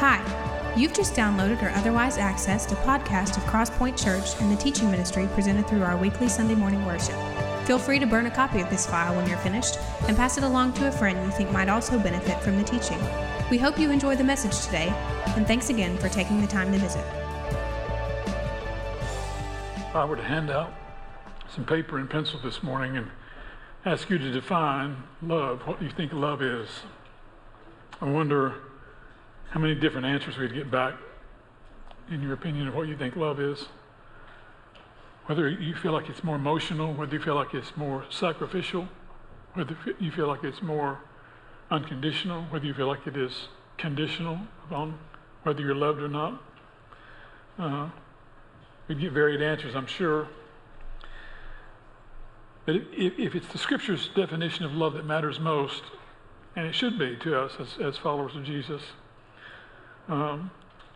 Hi, you've just downloaded or otherwise accessed a podcast of Crosspoint Church and the teaching ministry presented through our weekly Sunday morning worship. Feel free to burn a copy of this file when you're finished and pass it along to a friend you think might also benefit from the teaching. We hope you enjoy the message today, and thanks again for taking the time to visit. If I were to hand out some paper and pencil this morning and ask you to define love, what do you think love is? I wonder how many different answers we'd get back in your opinion of what you think love is. Whether you feel like it's more emotional, whether you feel like it's more sacrificial, whether you feel like it's more unconditional, whether you feel like it is conditional upon whether you're loved or not. Uh, we'd get varied answers, I'm sure. But if, if, it's the scripture's definition of love that matters most, and it should be to us as, as followers of Jesus, um,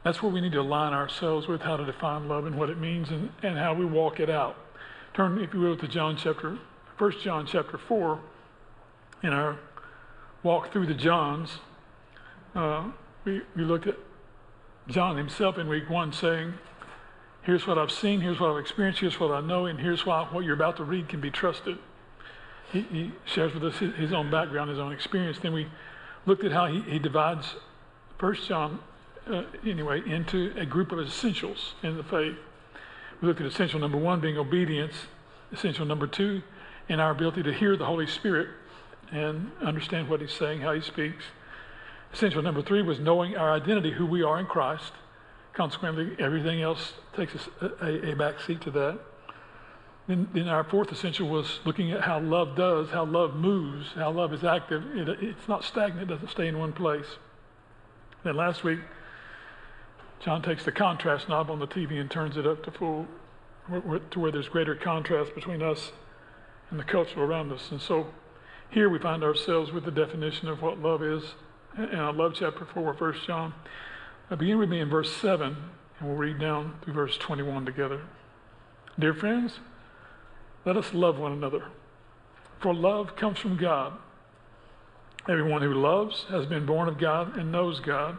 that's where we need to align ourselves with how to define love and what it means and, and how we walk it out. Turn, if you will, to John chapter, 1 John chapter 4 in our walk through the Johns. Uh, we, we looked at John himself in week one saying, Here's what I've seen, here's what I've experienced, here's what I know, and here's why what you're about to read can be trusted. He, he shares with us his, his, own background, his own experience. Then we looked at how he, he divides First John, uh, anyway, into a group of essentials in the faith. We looked at essential number one being obedience, essential number two, in our ability to hear the Holy Spirit and understand what he's saying, how he speaks. Essential number three was knowing our identity, who we are in Christ. Consequently, everything else takes a, a, a back seat to that. Then, then, our fourth essential was looking at how love does, how love moves, how love is active. It, it's not stagnant, it doesn't stay in one place. Then last week, John takes the contrast knob on the TV and turns it up to full, to where there's greater contrast between us and the culture around us. And so here we find ourselves with the definition of what love is. And I love chapter 4 1 John. Now begin with me in verse 7, and we'll read down through verse 21 together. Dear friends, let us love one another, for love comes from God. Everyone who loves has been born of God and knows God.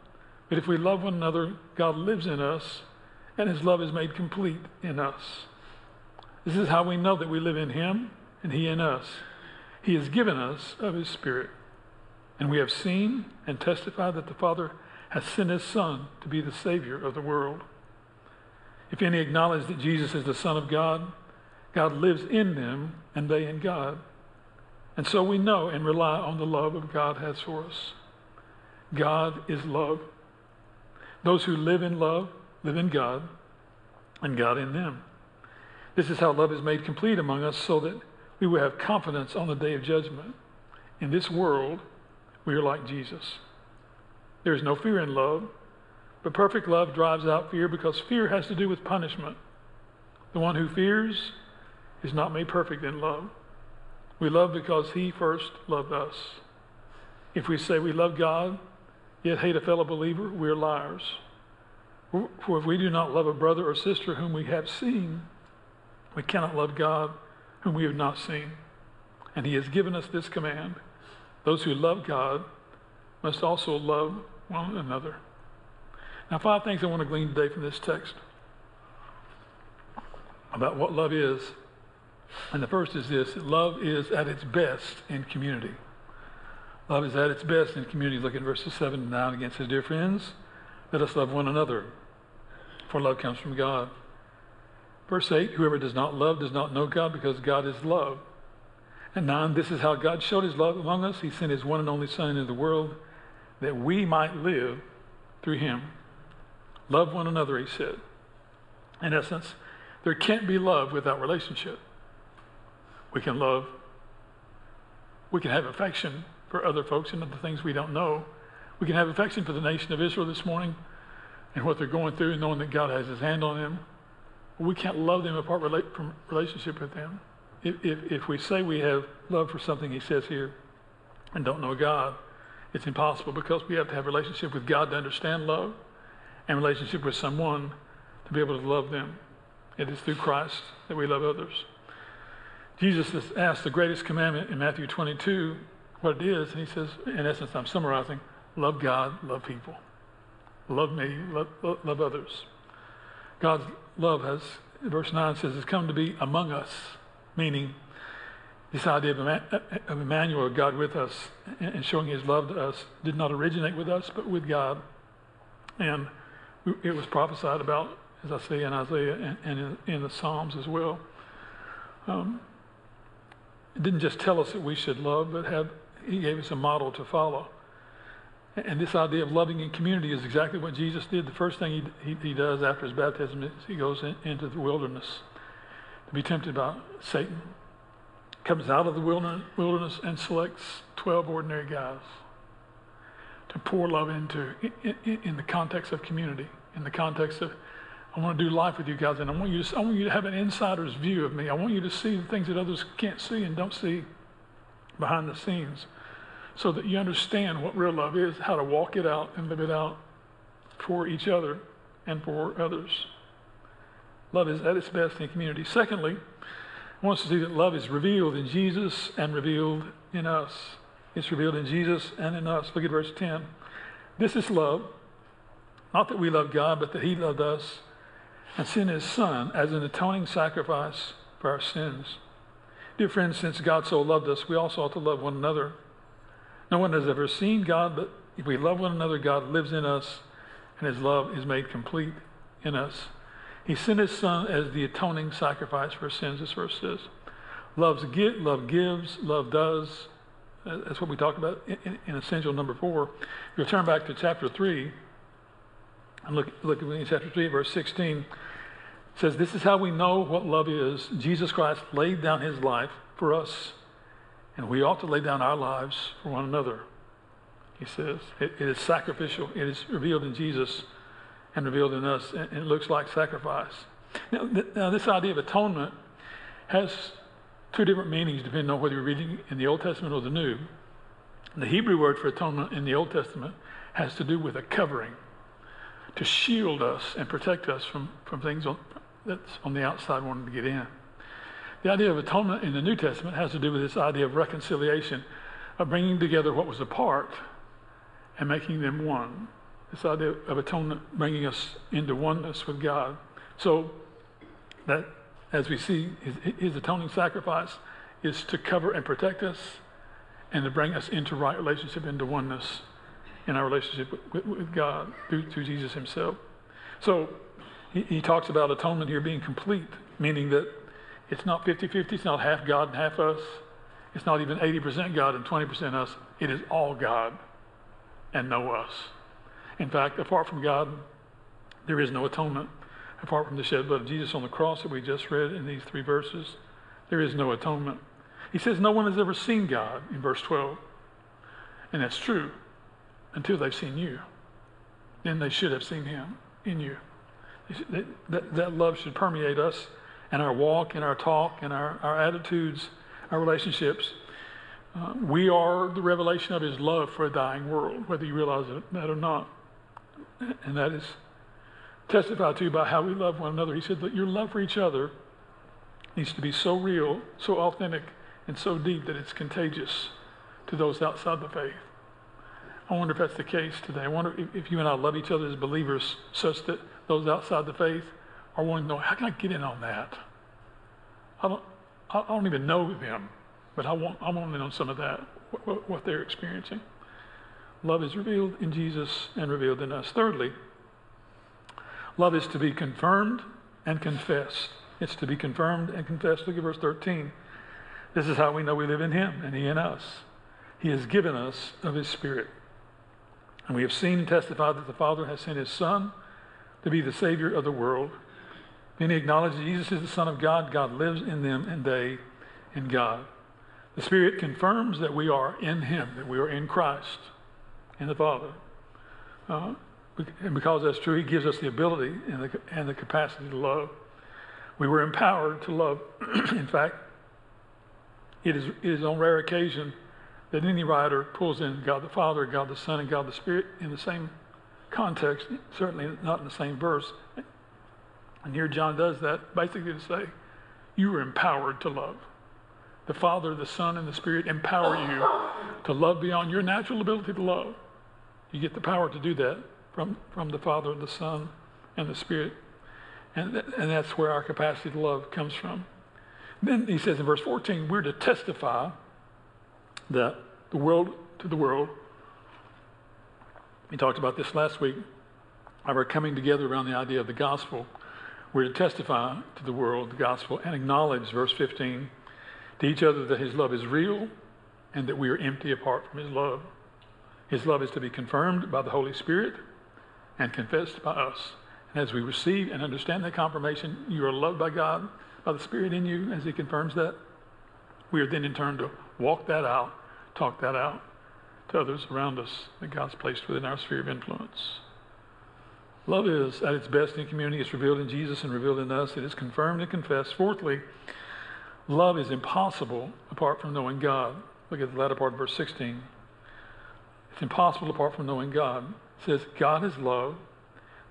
but if we love one another, God lives in us, and His love is made complete in us. This is how we know that we live in Him and He in us. He has given us of His Spirit. And we have seen and testified that the Father has sent his Son to be the Savior of the world. If any acknowledge that Jesus is the Son of God, God lives in them and they in God. And so we know and rely on the love of God has for us. God is love. Those who live in love live in God and God in them. This is how love is made complete among us so that we will have confidence on the day of judgment. In this world, we are like Jesus. There is no fear in love, but perfect love drives out fear because fear has to do with punishment. The one who fears is not made perfect in love. We love because he first loved us. If we say we love God, yet hate a fellow believer, we're liars. For if we do not love a brother or sister whom we have seen, we cannot love God whom we have not seen. And he has given us this command those who love God must also love one another. Now, five things I want to glean today from this text about what love is. And the first is this love is at its best in community. Love is at its best in community. Look at verses 7 and 9 again. It says, Dear friends, let us love one another, for love comes from God. Verse 8 Whoever does not love does not know God because God is love. And 9 This is how God showed his love among us. He sent his one and only Son into the world that we might live through him. Love one another, he said. In essence, there can't be love without relationship. We can love, we can have affection for other folks and other things we don't know We can have affection for the nation of Israel this morning and what they're going through, knowing that God has His hand on them. We can't love them apart from relationship with them. If, if, if we say we have love for something He says here and don't know God, it's impossible because we have to have relationship with God to understand love and relationship with someone to be able to love them. It is through Christ that we love others. Jesus asked the greatest commandment in Matthew 22 what it is, and he says, in essence, I'm summarizing love God, love people. Love me, love, love others. God's love has, verse 9 says, has come to be among us, meaning this idea of Emmanuel, God with us, and showing his love to us, did not originate with us, but with God. And it was prophesied about, as I say in Isaiah and in the Psalms as well. Um, it didn't just tell us that we should love, but have, he gave us a model to follow. And this idea of loving in community is exactly what Jesus did. The first thing he, he, he does after his baptism is he goes in, into the wilderness to be tempted by Satan. Comes out of the wilderness and selects 12 ordinary guys to pour love into in, in, in the context of community, in the context of I want to do life with you guys, and I want you to, I want you to have an insider's view of me. I want you to see the things that others can't see and don't see behind the scenes so that you understand what real love is, how to walk it out and live it out for each other and for others. Love is at its best in community. Secondly, I want us to see that love is revealed in Jesus and revealed in us. It's revealed in Jesus and in us. Look at verse 10. This is love, not that we love God, but that He loved us and sent His Son as an atoning sacrifice for our sins. Dear friends, since God so loved us, we also ought to love one another. No one has ever seen God, but if we love one another, God lives in us, and his love is made complete in us. He sent his son as the atoning sacrifice for sins, this verse says. Love's give, love gives, love does. Uh, that's what we talked about in, in, in essential number four. If you turn back to chapter 3, and look, look at chapter 3, verse 16, says, This is how we know what love is. Jesus Christ laid down his life for us and we ought to lay down our lives for one another. He says it, it is sacrificial. It is revealed in Jesus and revealed in us, and it looks like sacrifice. Now, th- now, this idea of atonement has two different meanings depending on whether you're reading in the Old Testament or the New. The Hebrew word for atonement in the Old Testament has to do with a covering to shield us and protect us from, from things on, that's on the outside wanting to get in. The idea of atonement in the New Testament has to do with this idea of reconciliation, of bringing together what was apart and making them one. This idea of atonement bringing us into oneness with God. So that, as we see, his, his atoning sacrifice is to cover and protect us and to bring us into right relationship, into oneness in our relationship with, with, God through, through, Jesus himself. So he, he talks about atonement here being complete, meaning that it's not 50 50, it's not half God and half us. It's not even 80% God and 20% us. It is all God and no us. In fact, apart from God, there is no atonement. Apart from the shed blood of Jesus on the cross that we just read in these three verses, there is no atonement. He says no one has ever seen God in verse 12. And that's true until they've seen you. Then they should have seen him in you. That, that love should permeate us and our walk and our talk and our, our attitudes, our relationships. Uh, we are the revelation of his love for a dying world, whether you realize that or not. And that is testified to by how we love one another. He said that your love for each other needs to be so real, so authentic, and so deep that it's contagious to those outside the faith. I wonder if that's the case today. I wonder if you and I love each other as believers such that those outside the faith are wanting to know how can I get in on that? I don't, I don't even know them, but I want, I want to know some of that, what, what they're experiencing. Love is revealed in Jesus and revealed in us. Thirdly, love is to be confirmed and confessed. It's to be confirmed and confessed. Look at verse 13. This is how we know we live in Him and He in us. He has given us of His Spirit. And we have seen and testified that the Father has sent His Son to be the Savior of the world. Many acknowledge that Jesus is the Son of God. God lives in them and they in God. The Spirit confirms that we are in Him, that we are in Christ, in the Father. Uh, and because that's true, He gives us the ability and the, and the capacity to love. We were empowered to love. in fact, it is, it is on rare occasion that any writer pulls in God the Father, God the Son, and God the Spirit in the same context, certainly not in the same verse. And here John does that basically to say, you are empowered to love. The Father, the Son, and the Spirit empower you to love beyond your natural ability to love. You get the power to do that from, from the Father, the Son, and the Spirit. And, th- and that's where our capacity to love comes from. Then he says in verse 14, we're to testify that the world to the world. We talked about this last week. of Our coming together around the idea of the gospel. We're to testify to the world the gospel and acknowledge, verse 15, to each other that his love is real and that we are empty apart from his love. His love is to be confirmed by the Holy Spirit and confessed by us. And as we receive and understand that confirmation, you are loved by God, by the Spirit in you, as He confirms that, we are then in turn to walk that out, talk that out to others around us that God's placed within our sphere of influence. Love is at its best in community. It's revealed in Jesus and revealed in us. It is confirmed and confessed. Fourthly, love is impossible apart from knowing God. Look at the latter part of verse 16. It's impossible apart from knowing God. It says, God is love.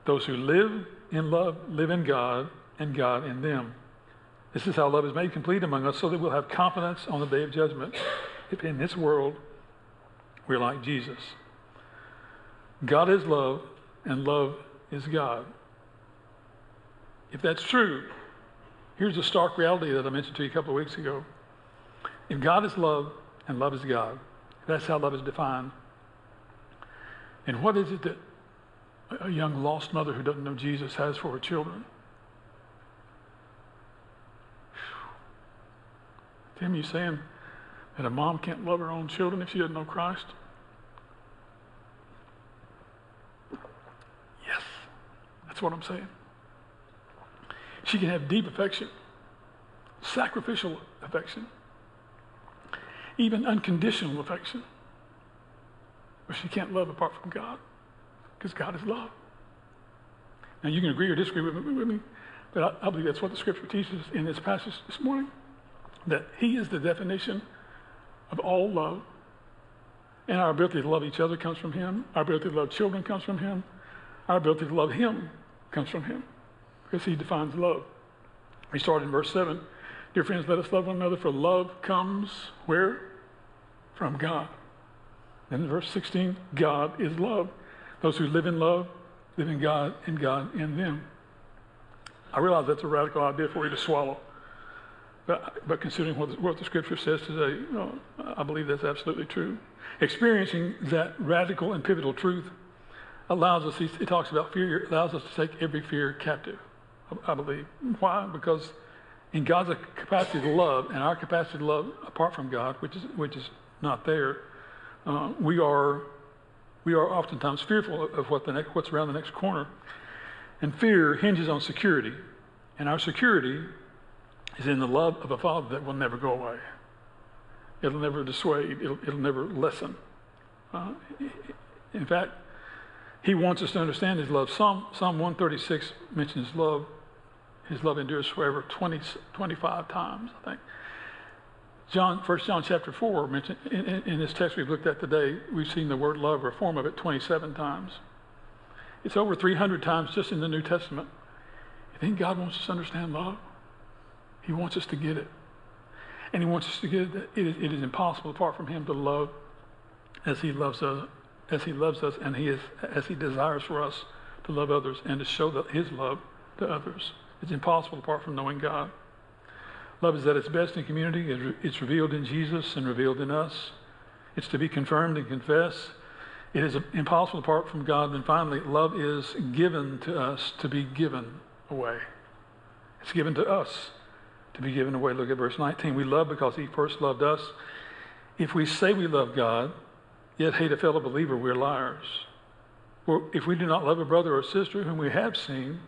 Those who live in love live in God, and God in them. This is how love is made complete among us so that we'll have confidence on the day of judgment. If in this world we're like Jesus. God is love, and love is God. If that's true, here's a stark reality that I mentioned to you a couple of weeks ago. If God is love and love is God, that's how love is defined. And what is it that a young lost mother who doesn't know Jesus has for her children? Tim, you saying that a mom can't love her own children if she doesn't know Christ? That's what I'm saying. She can have deep affection, sacrificial affection, even unconditional affection. But she can't love apart from God because God is love. Now, you can agree or disagree with me, but I believe that's what the scripture teaches in this passage this morning that He is the definition of all love. And our ability to love each other comes from Him. Our ability to love children comes from Him. Our ability to love Him comes from Him because He defines love. We start in verse 7. Dear friends, let us love one another, for love comes where? From God. Then in verse 16, God is love. Those who live in love live in God and God in them. I realize that's a radical idea for you to swallow. But, but considering what the, what the scripture says today, you know, I believe that's absolutely true. Experiencing that radical and pivotal truth allows us, it talks about fear, allows us to take every fear captive, I believe. Why? Because in God's capacity to love and our capacity to love apart from God, which is, which is not there, uh, we are we are oftentimes fearful of what the next, what's around the next corner. And fear hinges on security. And our security is in the love of a Father that will never go away. It'll never dissuade, it'll, it'll never lessen. Uh, in fact, He wants us to understand His love. Psalm, Psalm 136 mentions love. His love endures forever 20, 25 times, I think. John, 1 John chapter 4, mentioned, in, in, in, this text we've looked at today, we've seen the word love or form of it 27 times. It's over 300 times just in the New Testament. You think God wants us to understand love? He wants us to get it. And he wants us to get it that it is, it is impossible apart from him to love as he loves us, as he loves us, and he is as he desires for us to love others and to show the, his love to others. It's impossible apart from knowing God. Love is at its best in community. It's revealed in Jesus and revealed in us. It's to be confirmed and confessed. It is impossible apart from God. And finally, love is given to us to be given away. It's given to us to be given away. Look at verse 19. We love because he first loved us. If we say we love God, yet hate a fellow believer, we're liars. For if we do not love a brother or sister whom we have seen,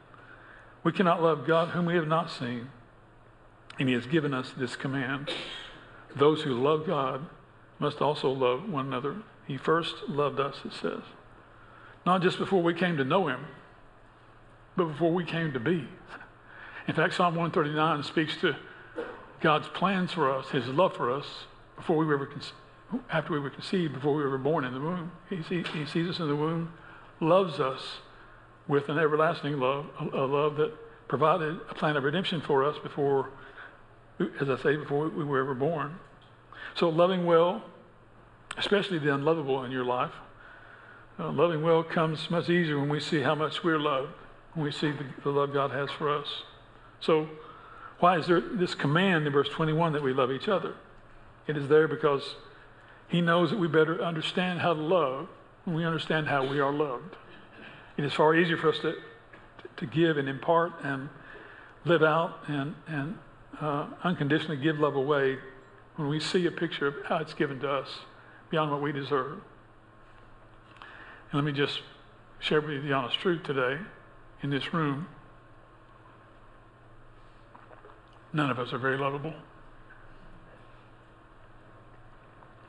we cannot love God whom we have not seen. And he has given us this command. Those who love God must also love one another. He first loved us, it says. not just before we came to know him, but before we came to be. In fact, Psalm 139 speaks to God's plans for us, his love for us, before we were ever after we were conceived, before we were born in the womb. He, see, he sees us in the womb, loves us with an everlasting love, a, a, love that provided a plan of redemption for us before, as I say, before we were ever born. So loving well, especially the unlovable in your life, uh, loving well comes much easier when we see how much we're loved, when we see the, the love God has for us. So why is there this command in verse 21 that we love each other? It is there because he knows that we better understand how to love when we understand how we are loved. It is far easier for us to, to give and impart and live out and, and uh, unconditionally give love away when we see a picture of how it's given to us beyond what we deserve. And let me just share with you the honest truth today in this room. None of us are very lovable.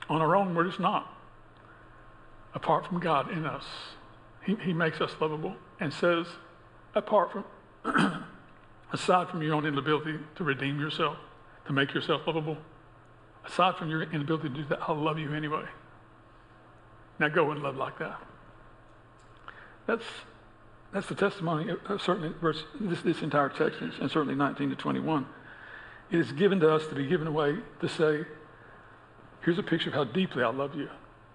On our own, we're just not. Apart from God in us, He, he makes us lovable and says, apart from, aside from your own inability to redeem yourself, to make yourself lovable, aside from your inability to do that, I'll love you anyway. Now go and love like that. That's, that's the testimony of certainly verse, this, this entire text, and certainly 19 to 21. It is given to us to be given away to say, here's a picture of how deeply I love you.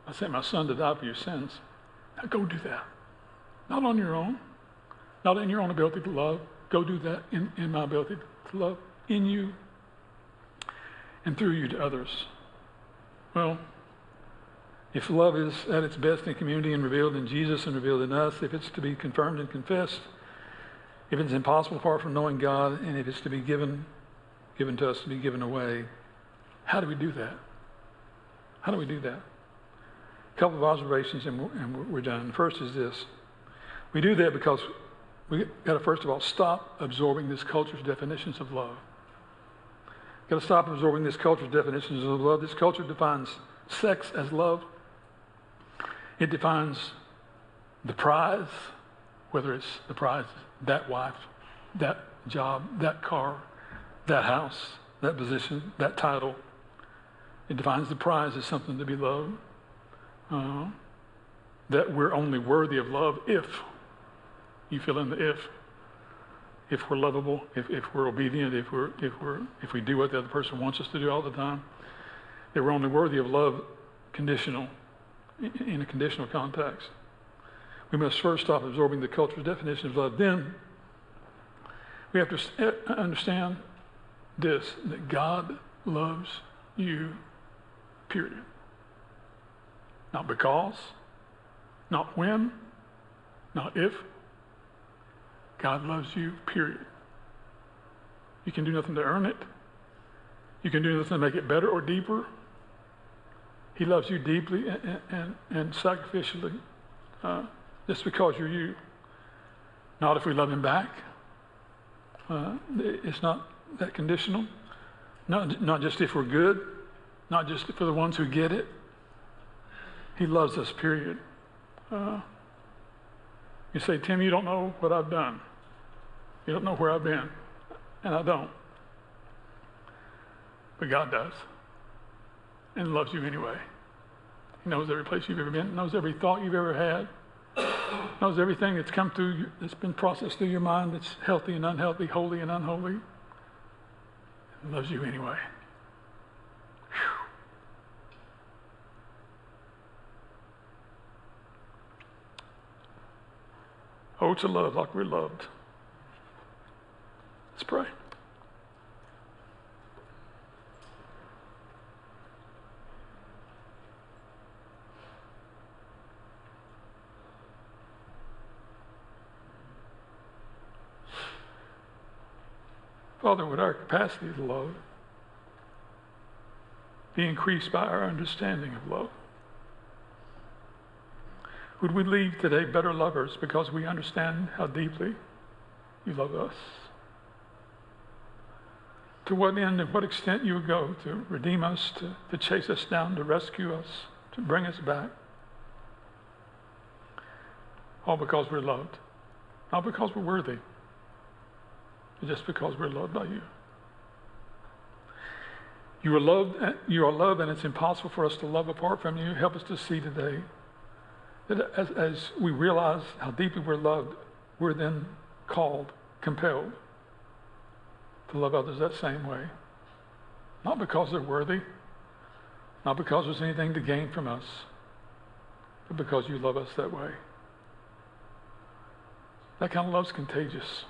I sent my son to die for your sins. Now go do that. Not on your own, not in your own ability to love. Go do that in, in my ability to love in you and through you to others. Well, if love is at its best in community and revealed in Jesus and revealed in us, if it's to be confirmed and confessed, if it's impossible apart from knowing God, and if it's to be given, given to us to be given away, how do we do that? How do we do that? A couple of observations and we're, and we're done. First is this. We do that because we got to first of all stop absorbing this culture's definitions of love. Got to stop absorbing this culture's definitions of love. This culture defines sex as love. It defines the prize, whether it's the prize, that wife, that job, that car, that house, that position, that title. It defines the prize as something to be loved. Uh, that we're only worthy of love if you fill in the if. If we're lovable, if, if we're obedient, if we're if we're if we do what the other person wants us to do all the time, that we're only worthy of love conditional in a conditional context. We must first stop absorbing the culture's definition of love. Then we have to understand this that God loves you, period. Not because, not when, not if. God loves you, period. You can do nothing to earn it. You can do nothing to make it better or deeper. He loves you deeply and, and, and sacrificially uh, just because you're you. Not if we love him back. Uh, it's not that conditional. Not, not just if we're good, not just for the ones who get it. He loves us, period. Uh, you say, Tim, you don't know what I've done. You don't know where I've been. And I don't. But God does and loves you anyway. He knows every place you've ever been, knows every thought you've ever had, knows everything that's come through, that's been processed through your mind that's healthy and unhealthy, holy and unholy, and loves you anyway. Oh, to love like we're loved. Let's pray. Father, would our capacity to love be increased by our understanding of love? Would we leave today better lovers because we understand how deeply you love us? To what end and what extent you would go to redeem us, to, to chase us down, to rescue us, to bring us back. all because we're loved. Not because we're worthy, but just because we're loved by you. You are loved, you are loved, and it's impossible for us to love apart from you. Help us to see today that as, as we realize how deeply we're loved, we're then called, compelled to love others that same way. Not because they're worthy, not because there's anything to gain from us, but because you love us that way. That kind of love's contagious.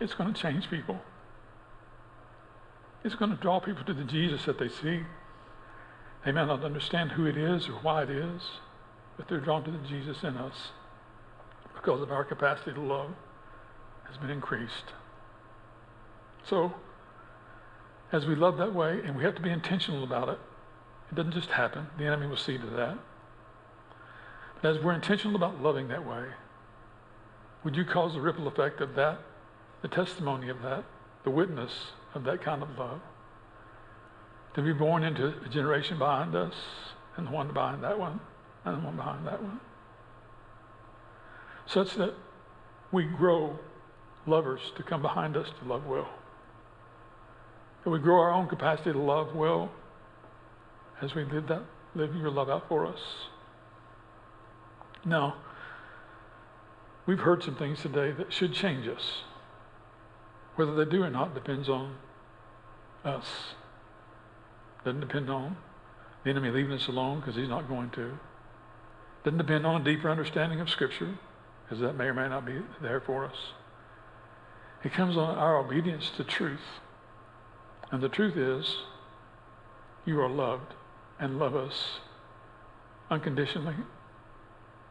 It's going to change people. It's going to draw people to the Jesus that they see. They may not understand who it is or why it is, but they're drawn to the Jesus in us because of our capacity to love has been increased. So, as we love that way, and we have to be intentional about it, it doesn't just happen. The enemy will see to that. But as we're intentional about loving that way, would you cause the ripple effect of that, the testimony of that, the witness of that kind of love, to be born into a generation behind us and the one behind that one and the one behind that one? Such that we grow lovers to come behind us to love well. That we grow our own capacity to love well as we live that live your love out for us. Now, we've heard some things today that should change us. Whether they do or not depends on us. Doesn't depend on the enemy leaving us alone because he's not going to. Doesn't depend on a deeper understanding of Scripture because that may or may not be there for us. It comes on our obedience to truth. And the truth is, you are loved and love us unconditionally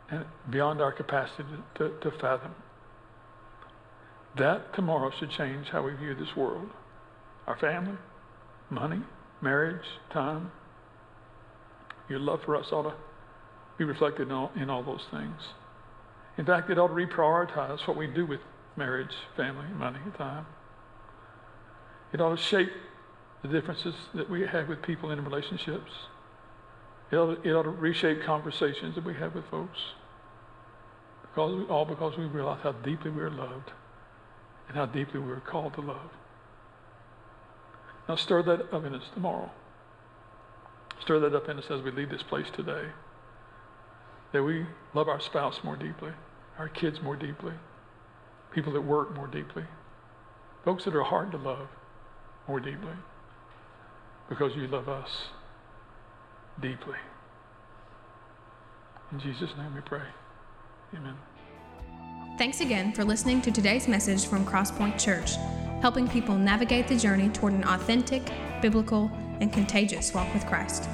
and beyond our capacity to, to, to fathom. That tomorrow should change how we view this world. Our family, money, marriage, time. Your love for us ought to be reflected in all, in all those things. In fact, it ought to reprioritize what we do with marriage, family, money, time. It ought to shape the differences that we have with people in relationships. It ought, to, it ought to reshape conversations that we have with folks. Because all because we realize how deeply we're loved and how deeply we're called to love. Now stir that up in us tomorrow. Stir that up in us as we leave this place today. That we love our spouse more deeply, our kids more deeply, people that work more deeply, folks that are hard to love more deeply because you love us deeply. In Jesus' name we pray. Amen. Thanks again for listening to today's message from Crosspoint Church, helping people navigate the journey toward an authentic, biblical, and contagious walk with Christ.